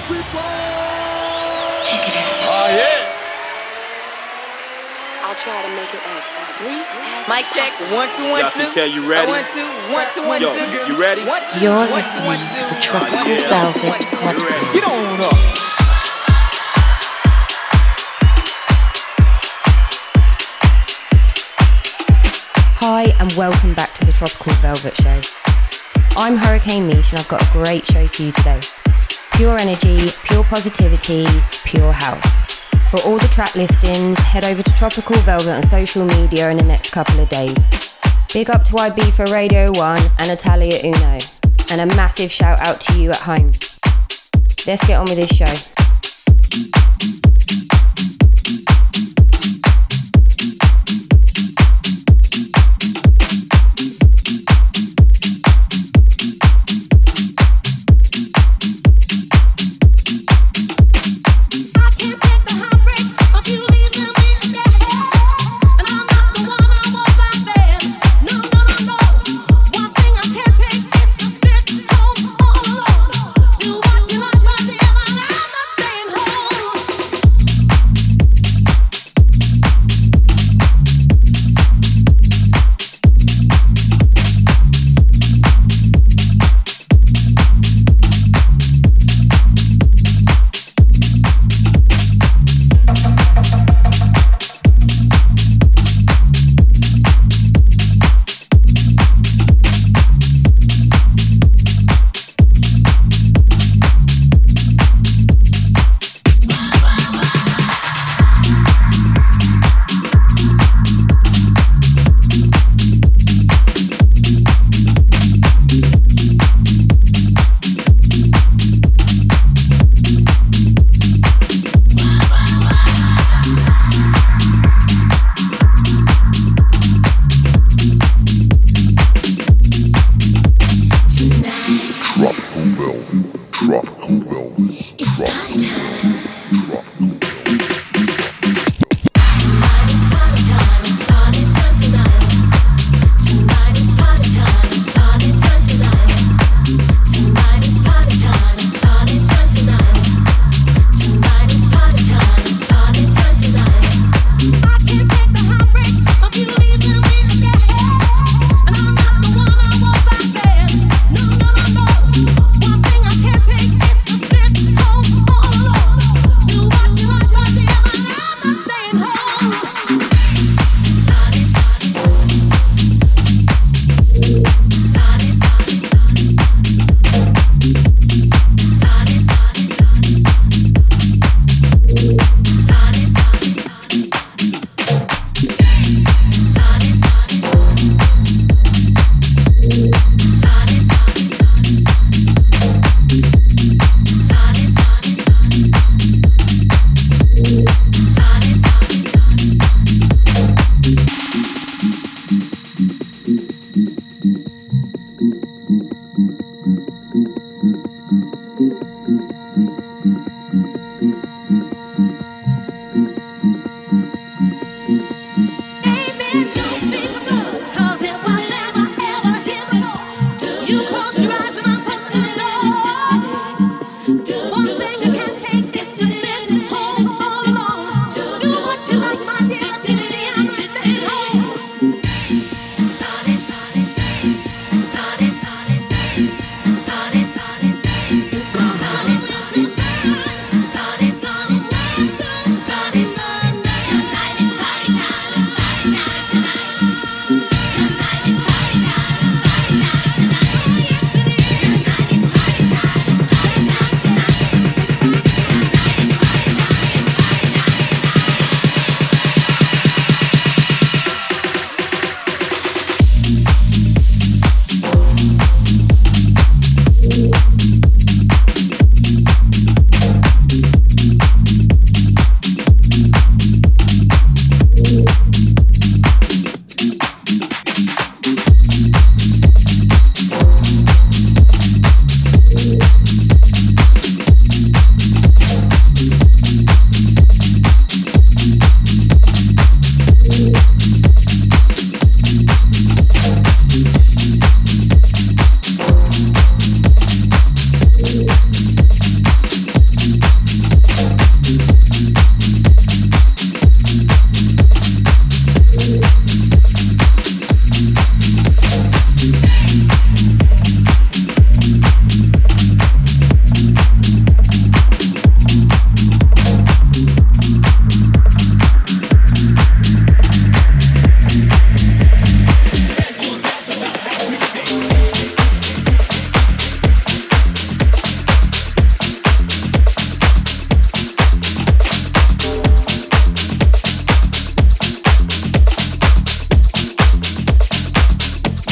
Oh, you ready? One, two, one, two, one, Yo, two. you ready? You're listening to the Tropical yeah. Velvet Podcast. Get on up. Hi, and welcome back to the Tropical Velvet Show. I'm Hurricane Mish, and I've got a great show for you today. Pure energy, pure positivity, pure house. For all the track listings, head over to Tropical Velvet on social media in the next couple of days. Big up to Ibiza Radio 1 and Natalia Uno. And a massive shout out to you at home. Let's get on with this show.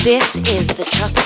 For a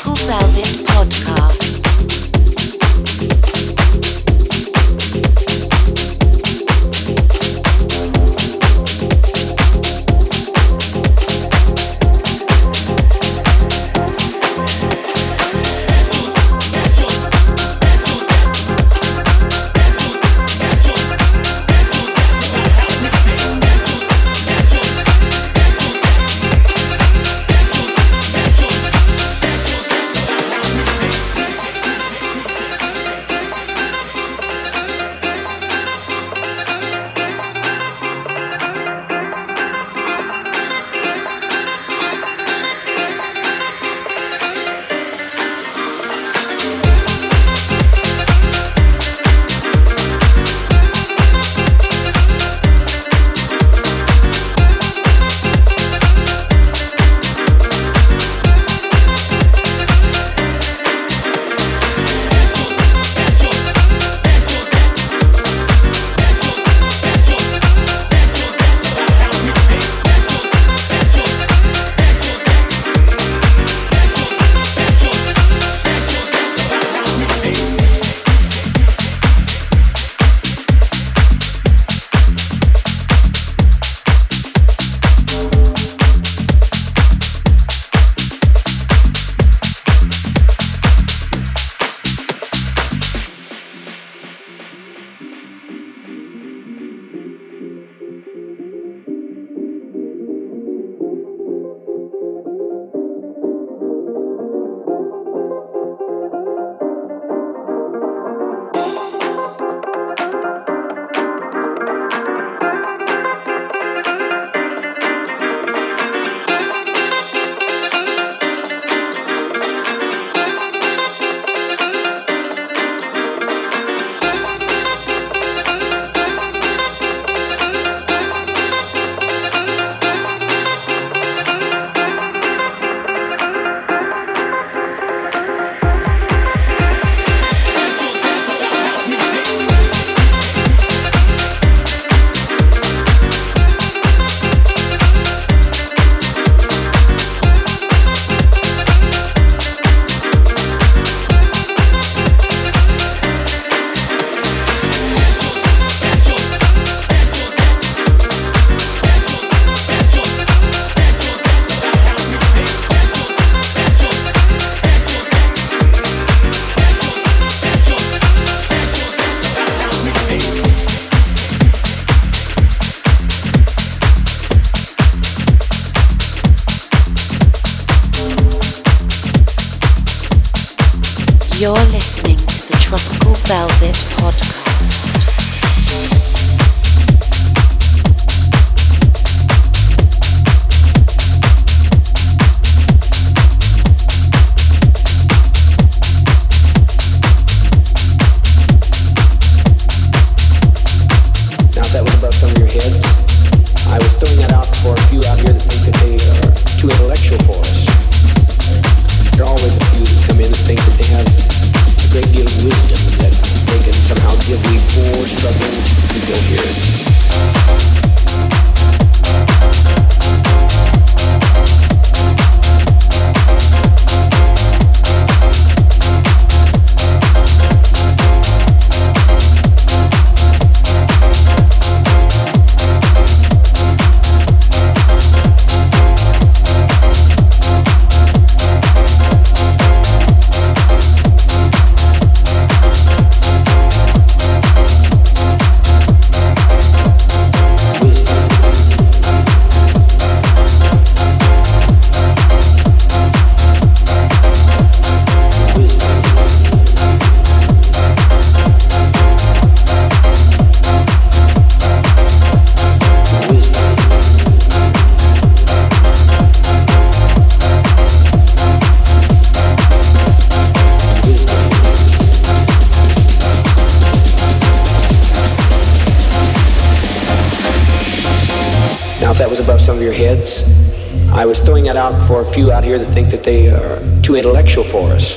for us.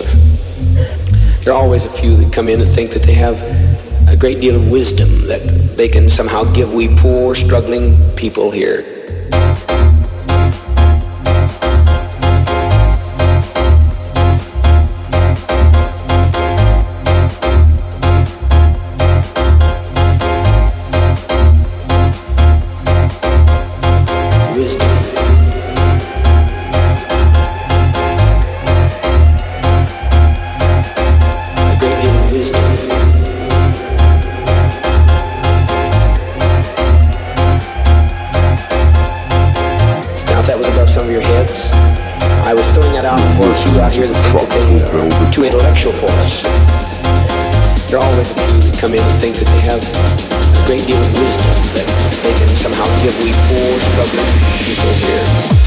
There are always a few that come in and think that they have a great deal of wisdom that they can somehow give we poor, struggling people here. Give we poor, struggling people here.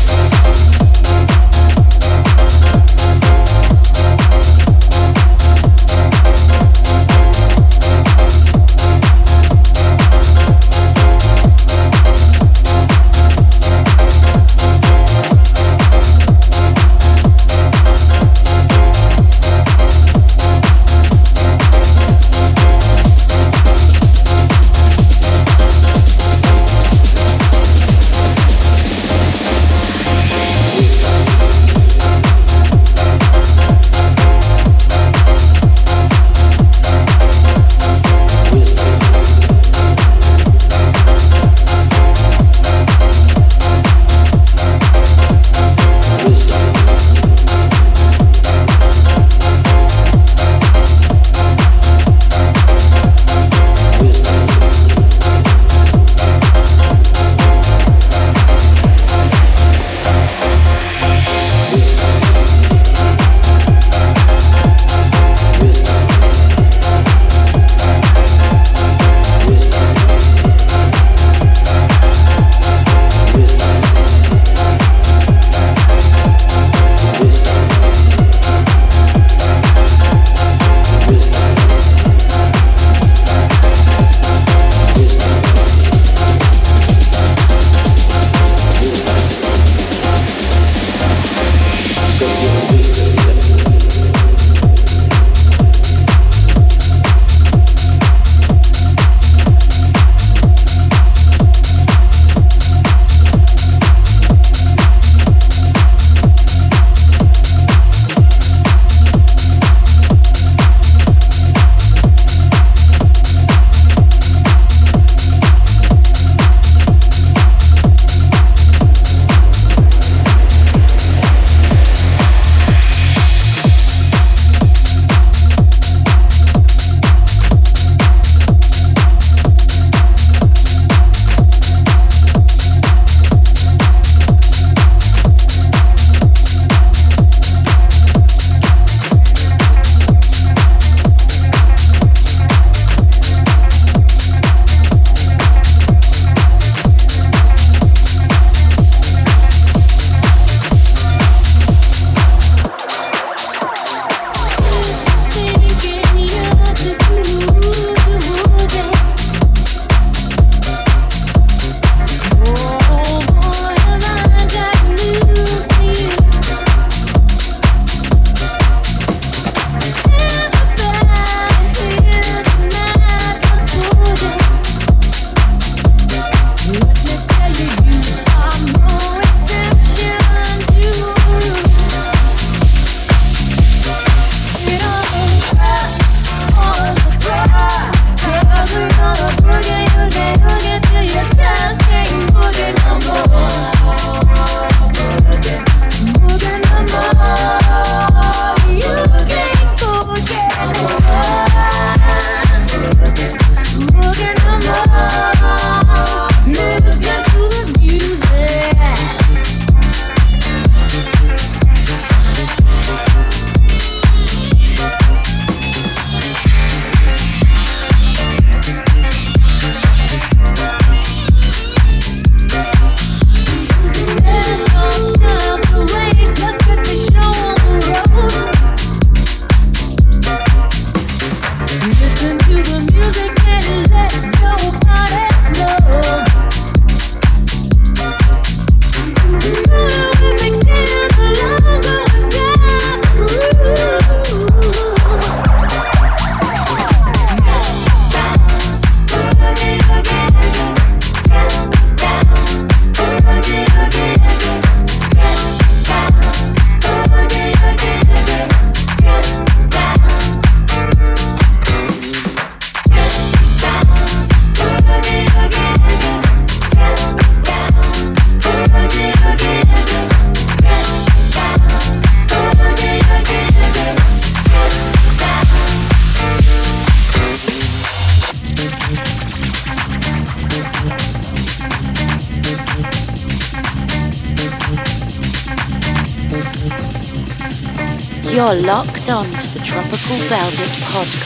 Tropical Velvet Podcast.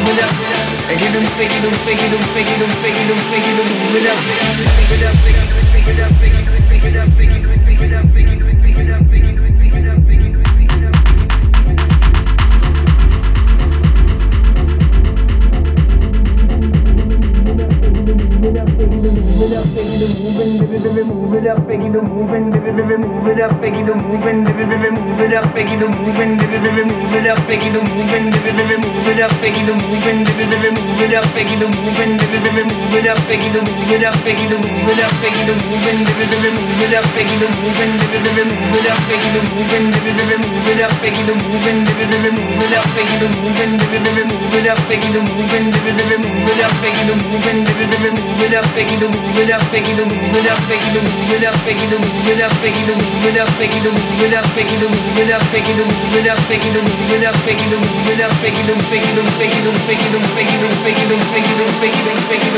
moving up. I hear them faking them, faking them, faking them, faking them, faking them, moving up. Pick it up, pick it up, pick it up, pick it up, pick it up, pick it up, pick it up, pick it up, pick it up. move it up, Peggy, to move it up, Peggy, to move it, baby, baby, move it up, Peggy, to move it, baby, baby, move it up, Peggy, to move it, baby, baby, move it up, Peggy, to move it, baby, baby, move it up, Peggy, to move it, baby, baby, move it up, Peggy, to move it, baby, baby, move it up, Peggy, to move it, baby, baby, move it up, Peggy, to move it up, Peggy, to move it up, Peggy, to move it, baby, baby, move it up, Peggy, to move it, baby, baby, move it up, Peggy, to move it, baby, baby, move it up, Peggy, to move it, baby, baby, move it up, Peggy, to move it, baby, baby, move it up, Peggy, to move it, baby, baby, move it up, Peggy, to move it, baby, baby, move it up moving up, making the moving up, making the moving up, making the moving up, making the moving up, making the moving up, making the moving up, making the moving up, making the moving up, making the moving up, making the moving up, making the making the making the making the making the making the making the making the making the making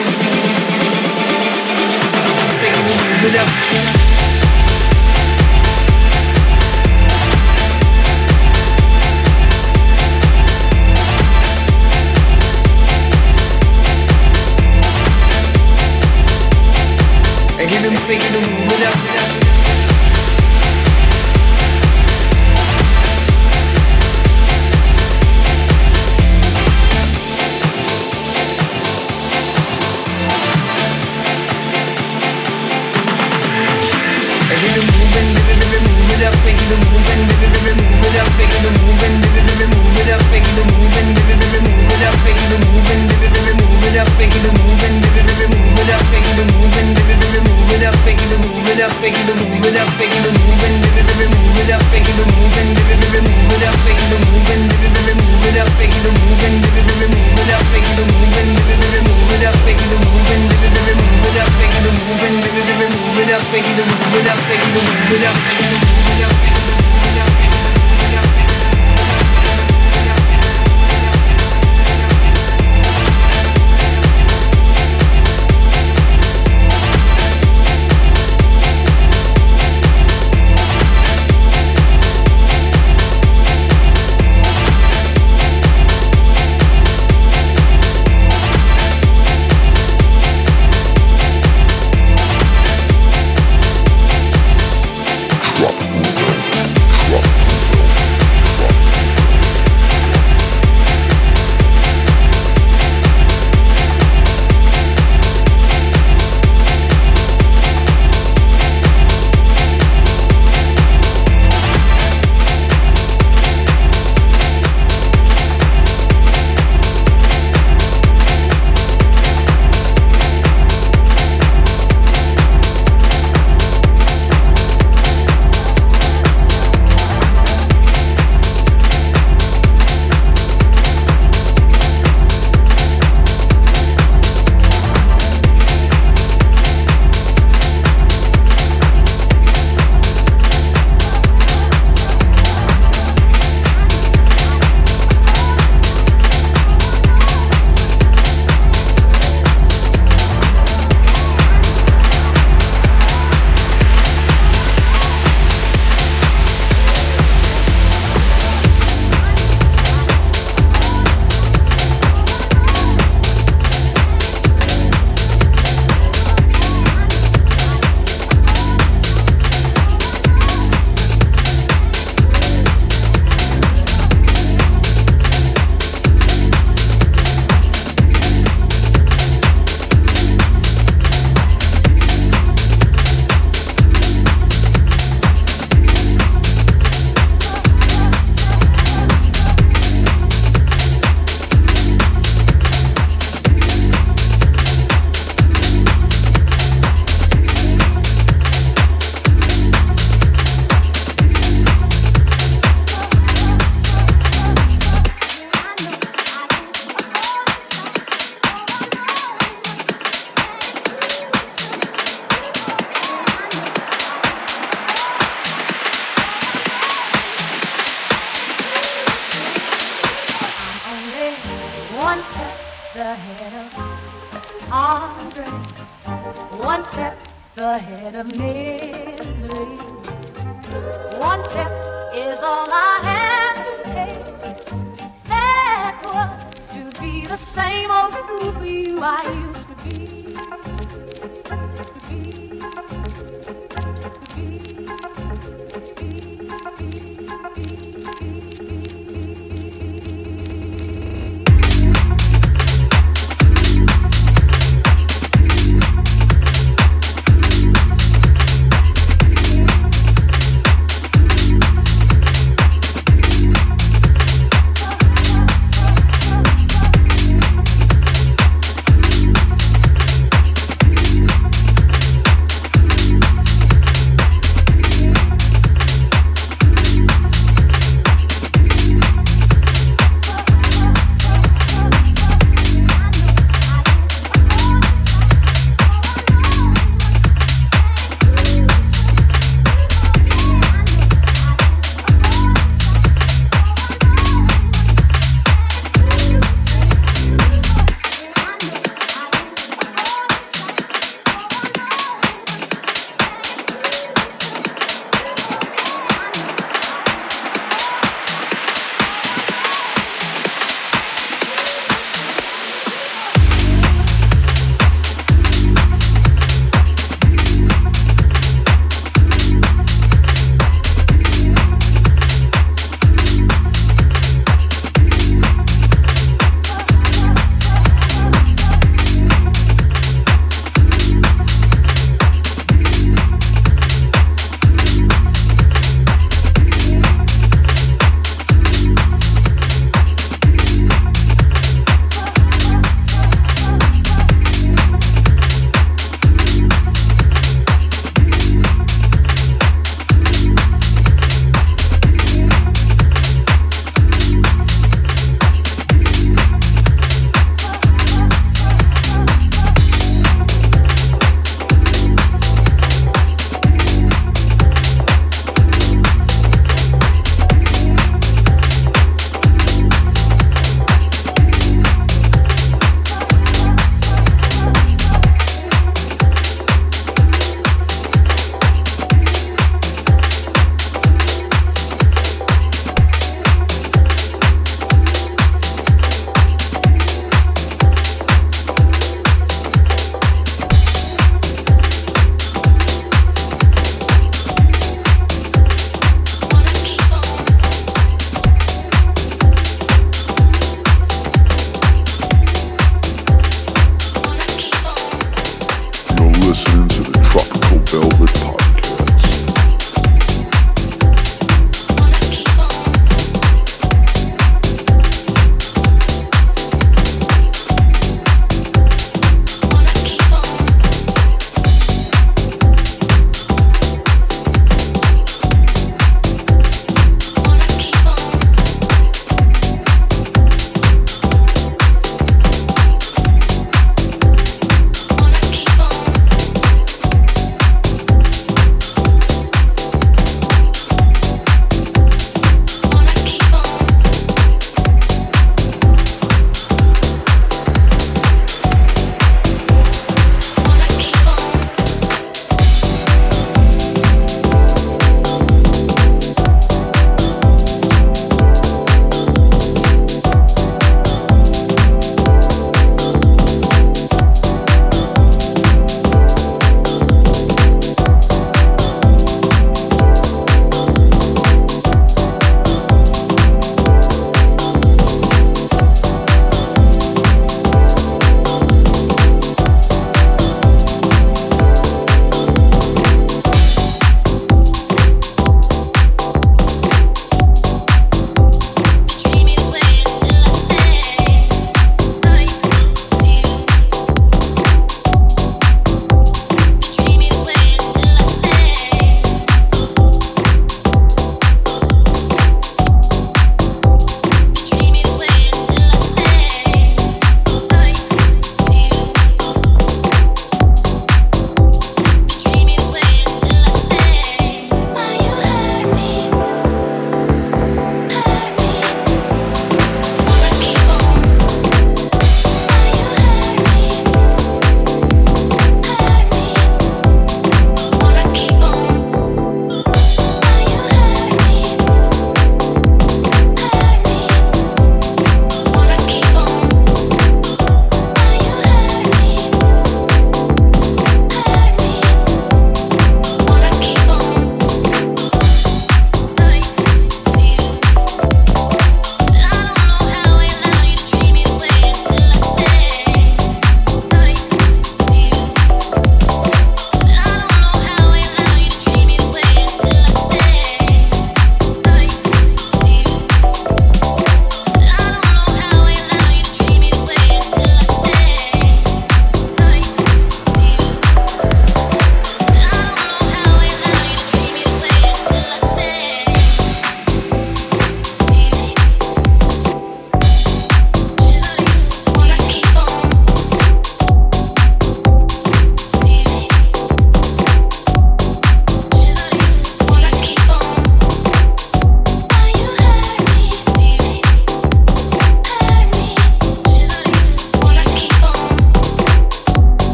the up. making the move.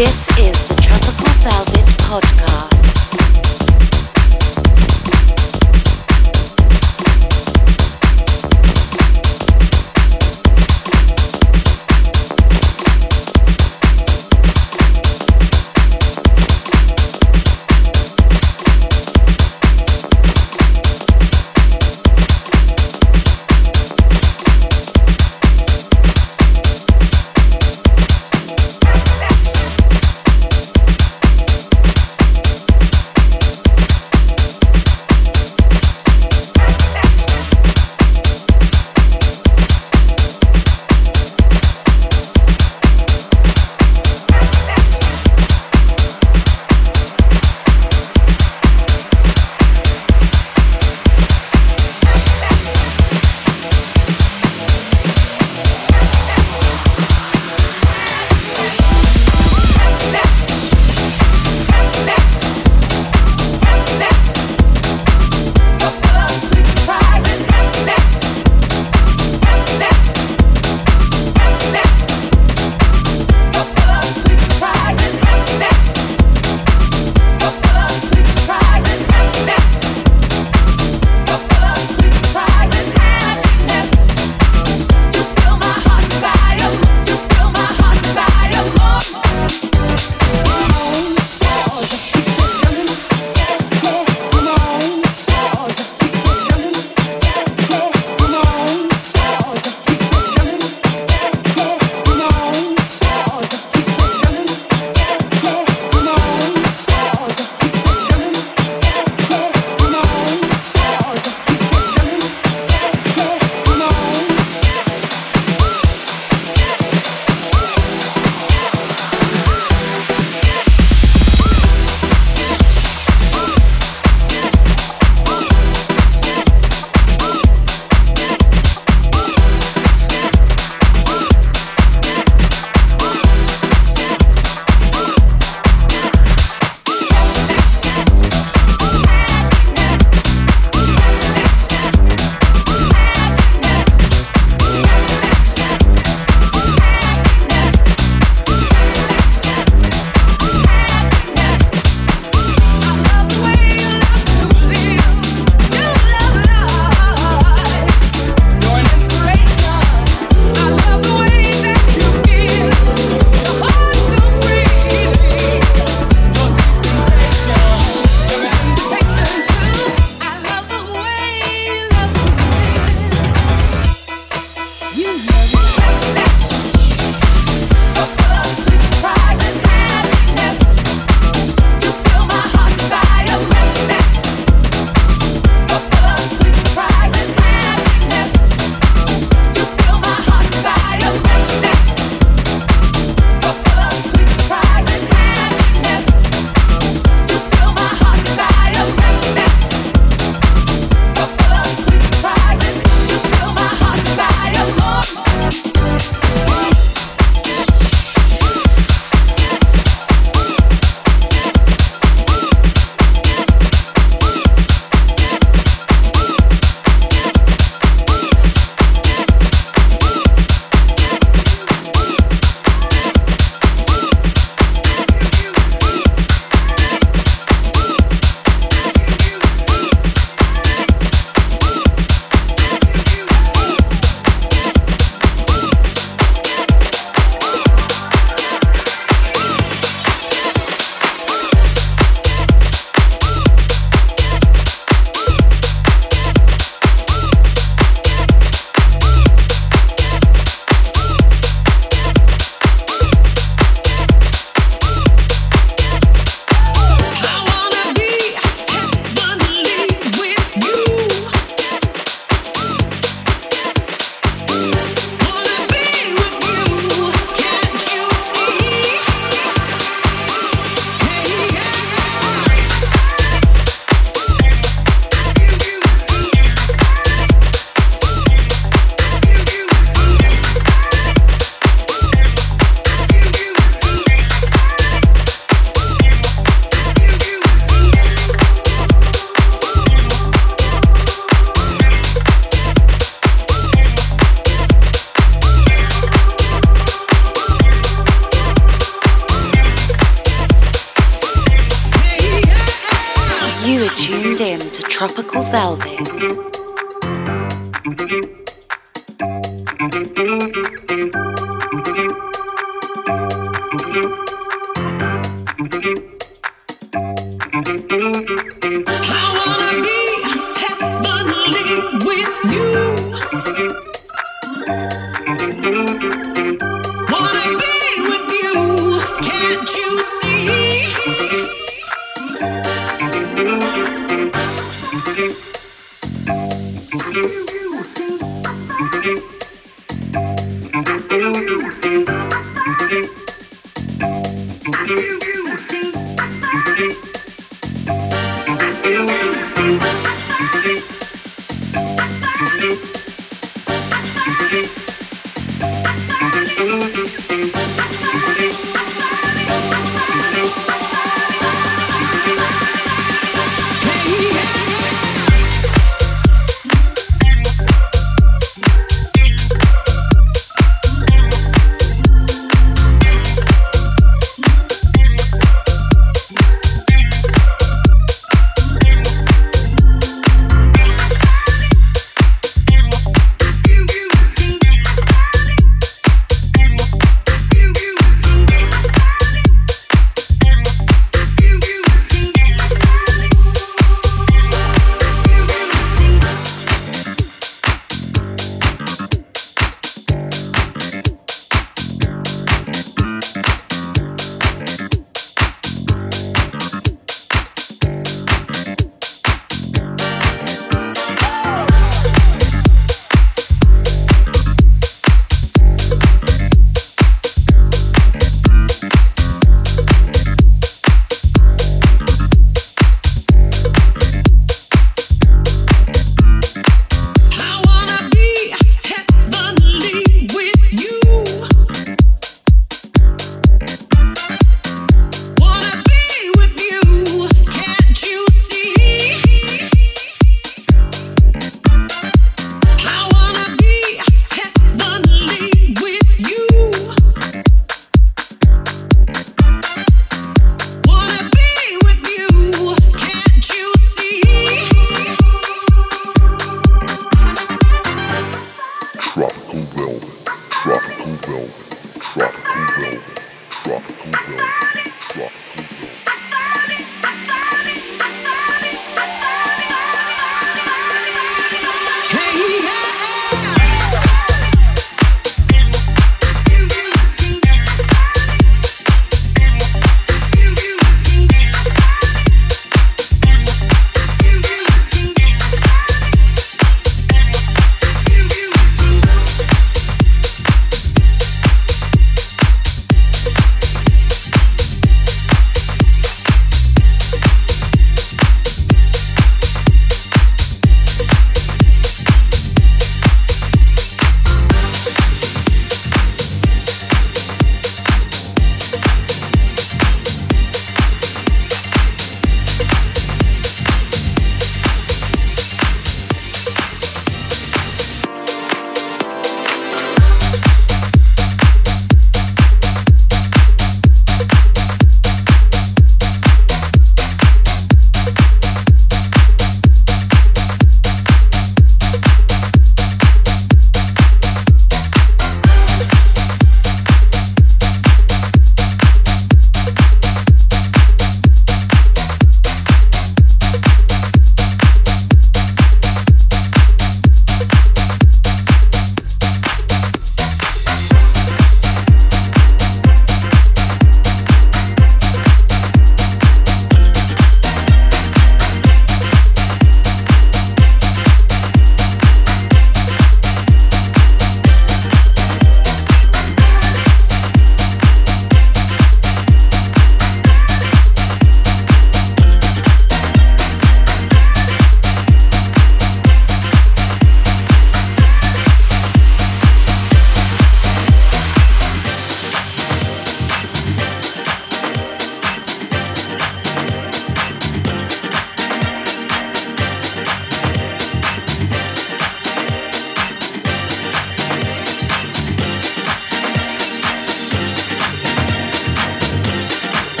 This is the Tropical Velvet Podcast.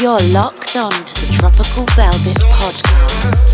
You're locked on to the Tropical Velvet Podcast.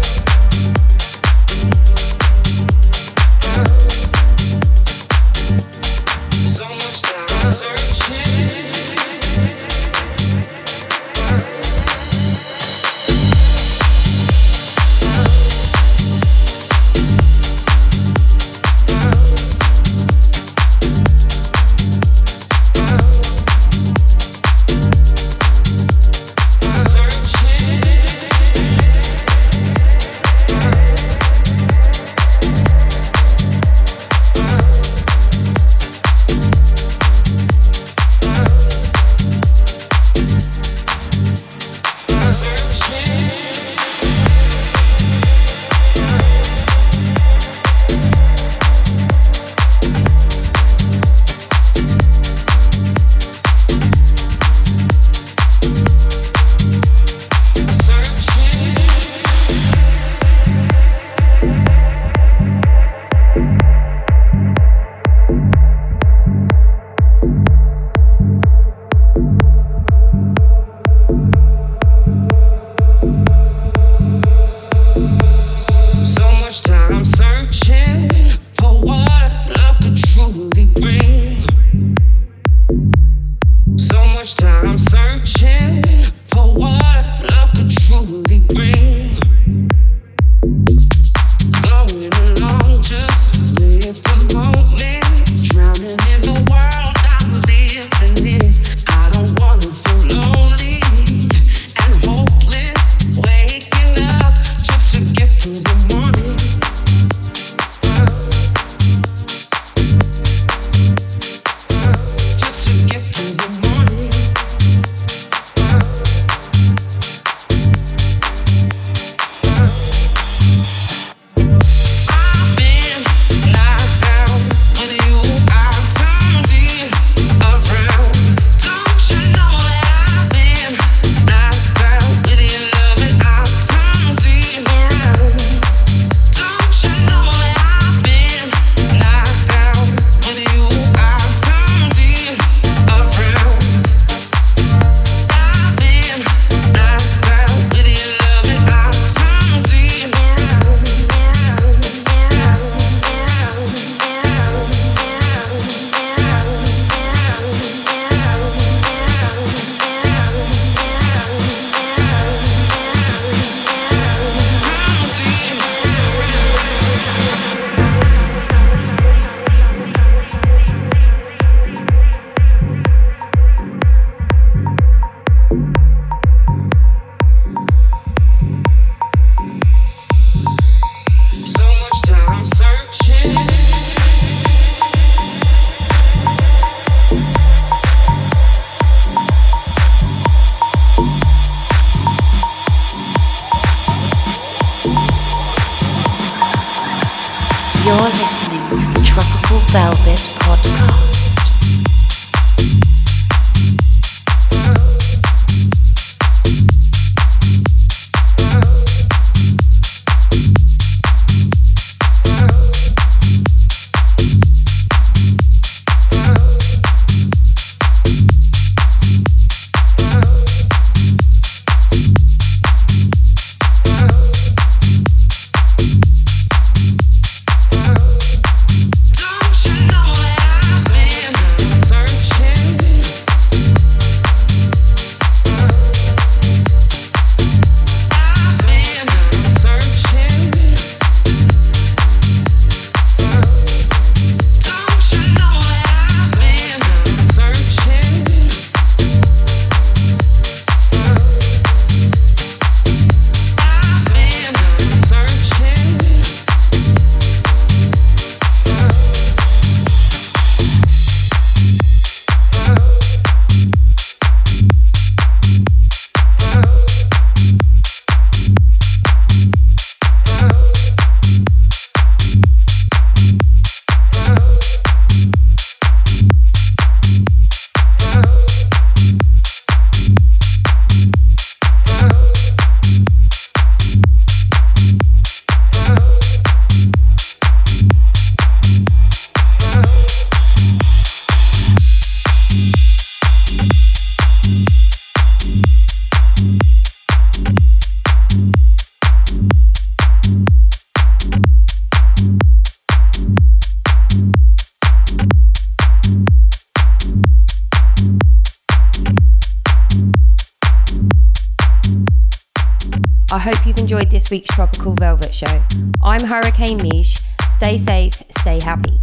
Week's Tropical Velvet Show. I'm Hurricane Mish. Stay safe, stay happy.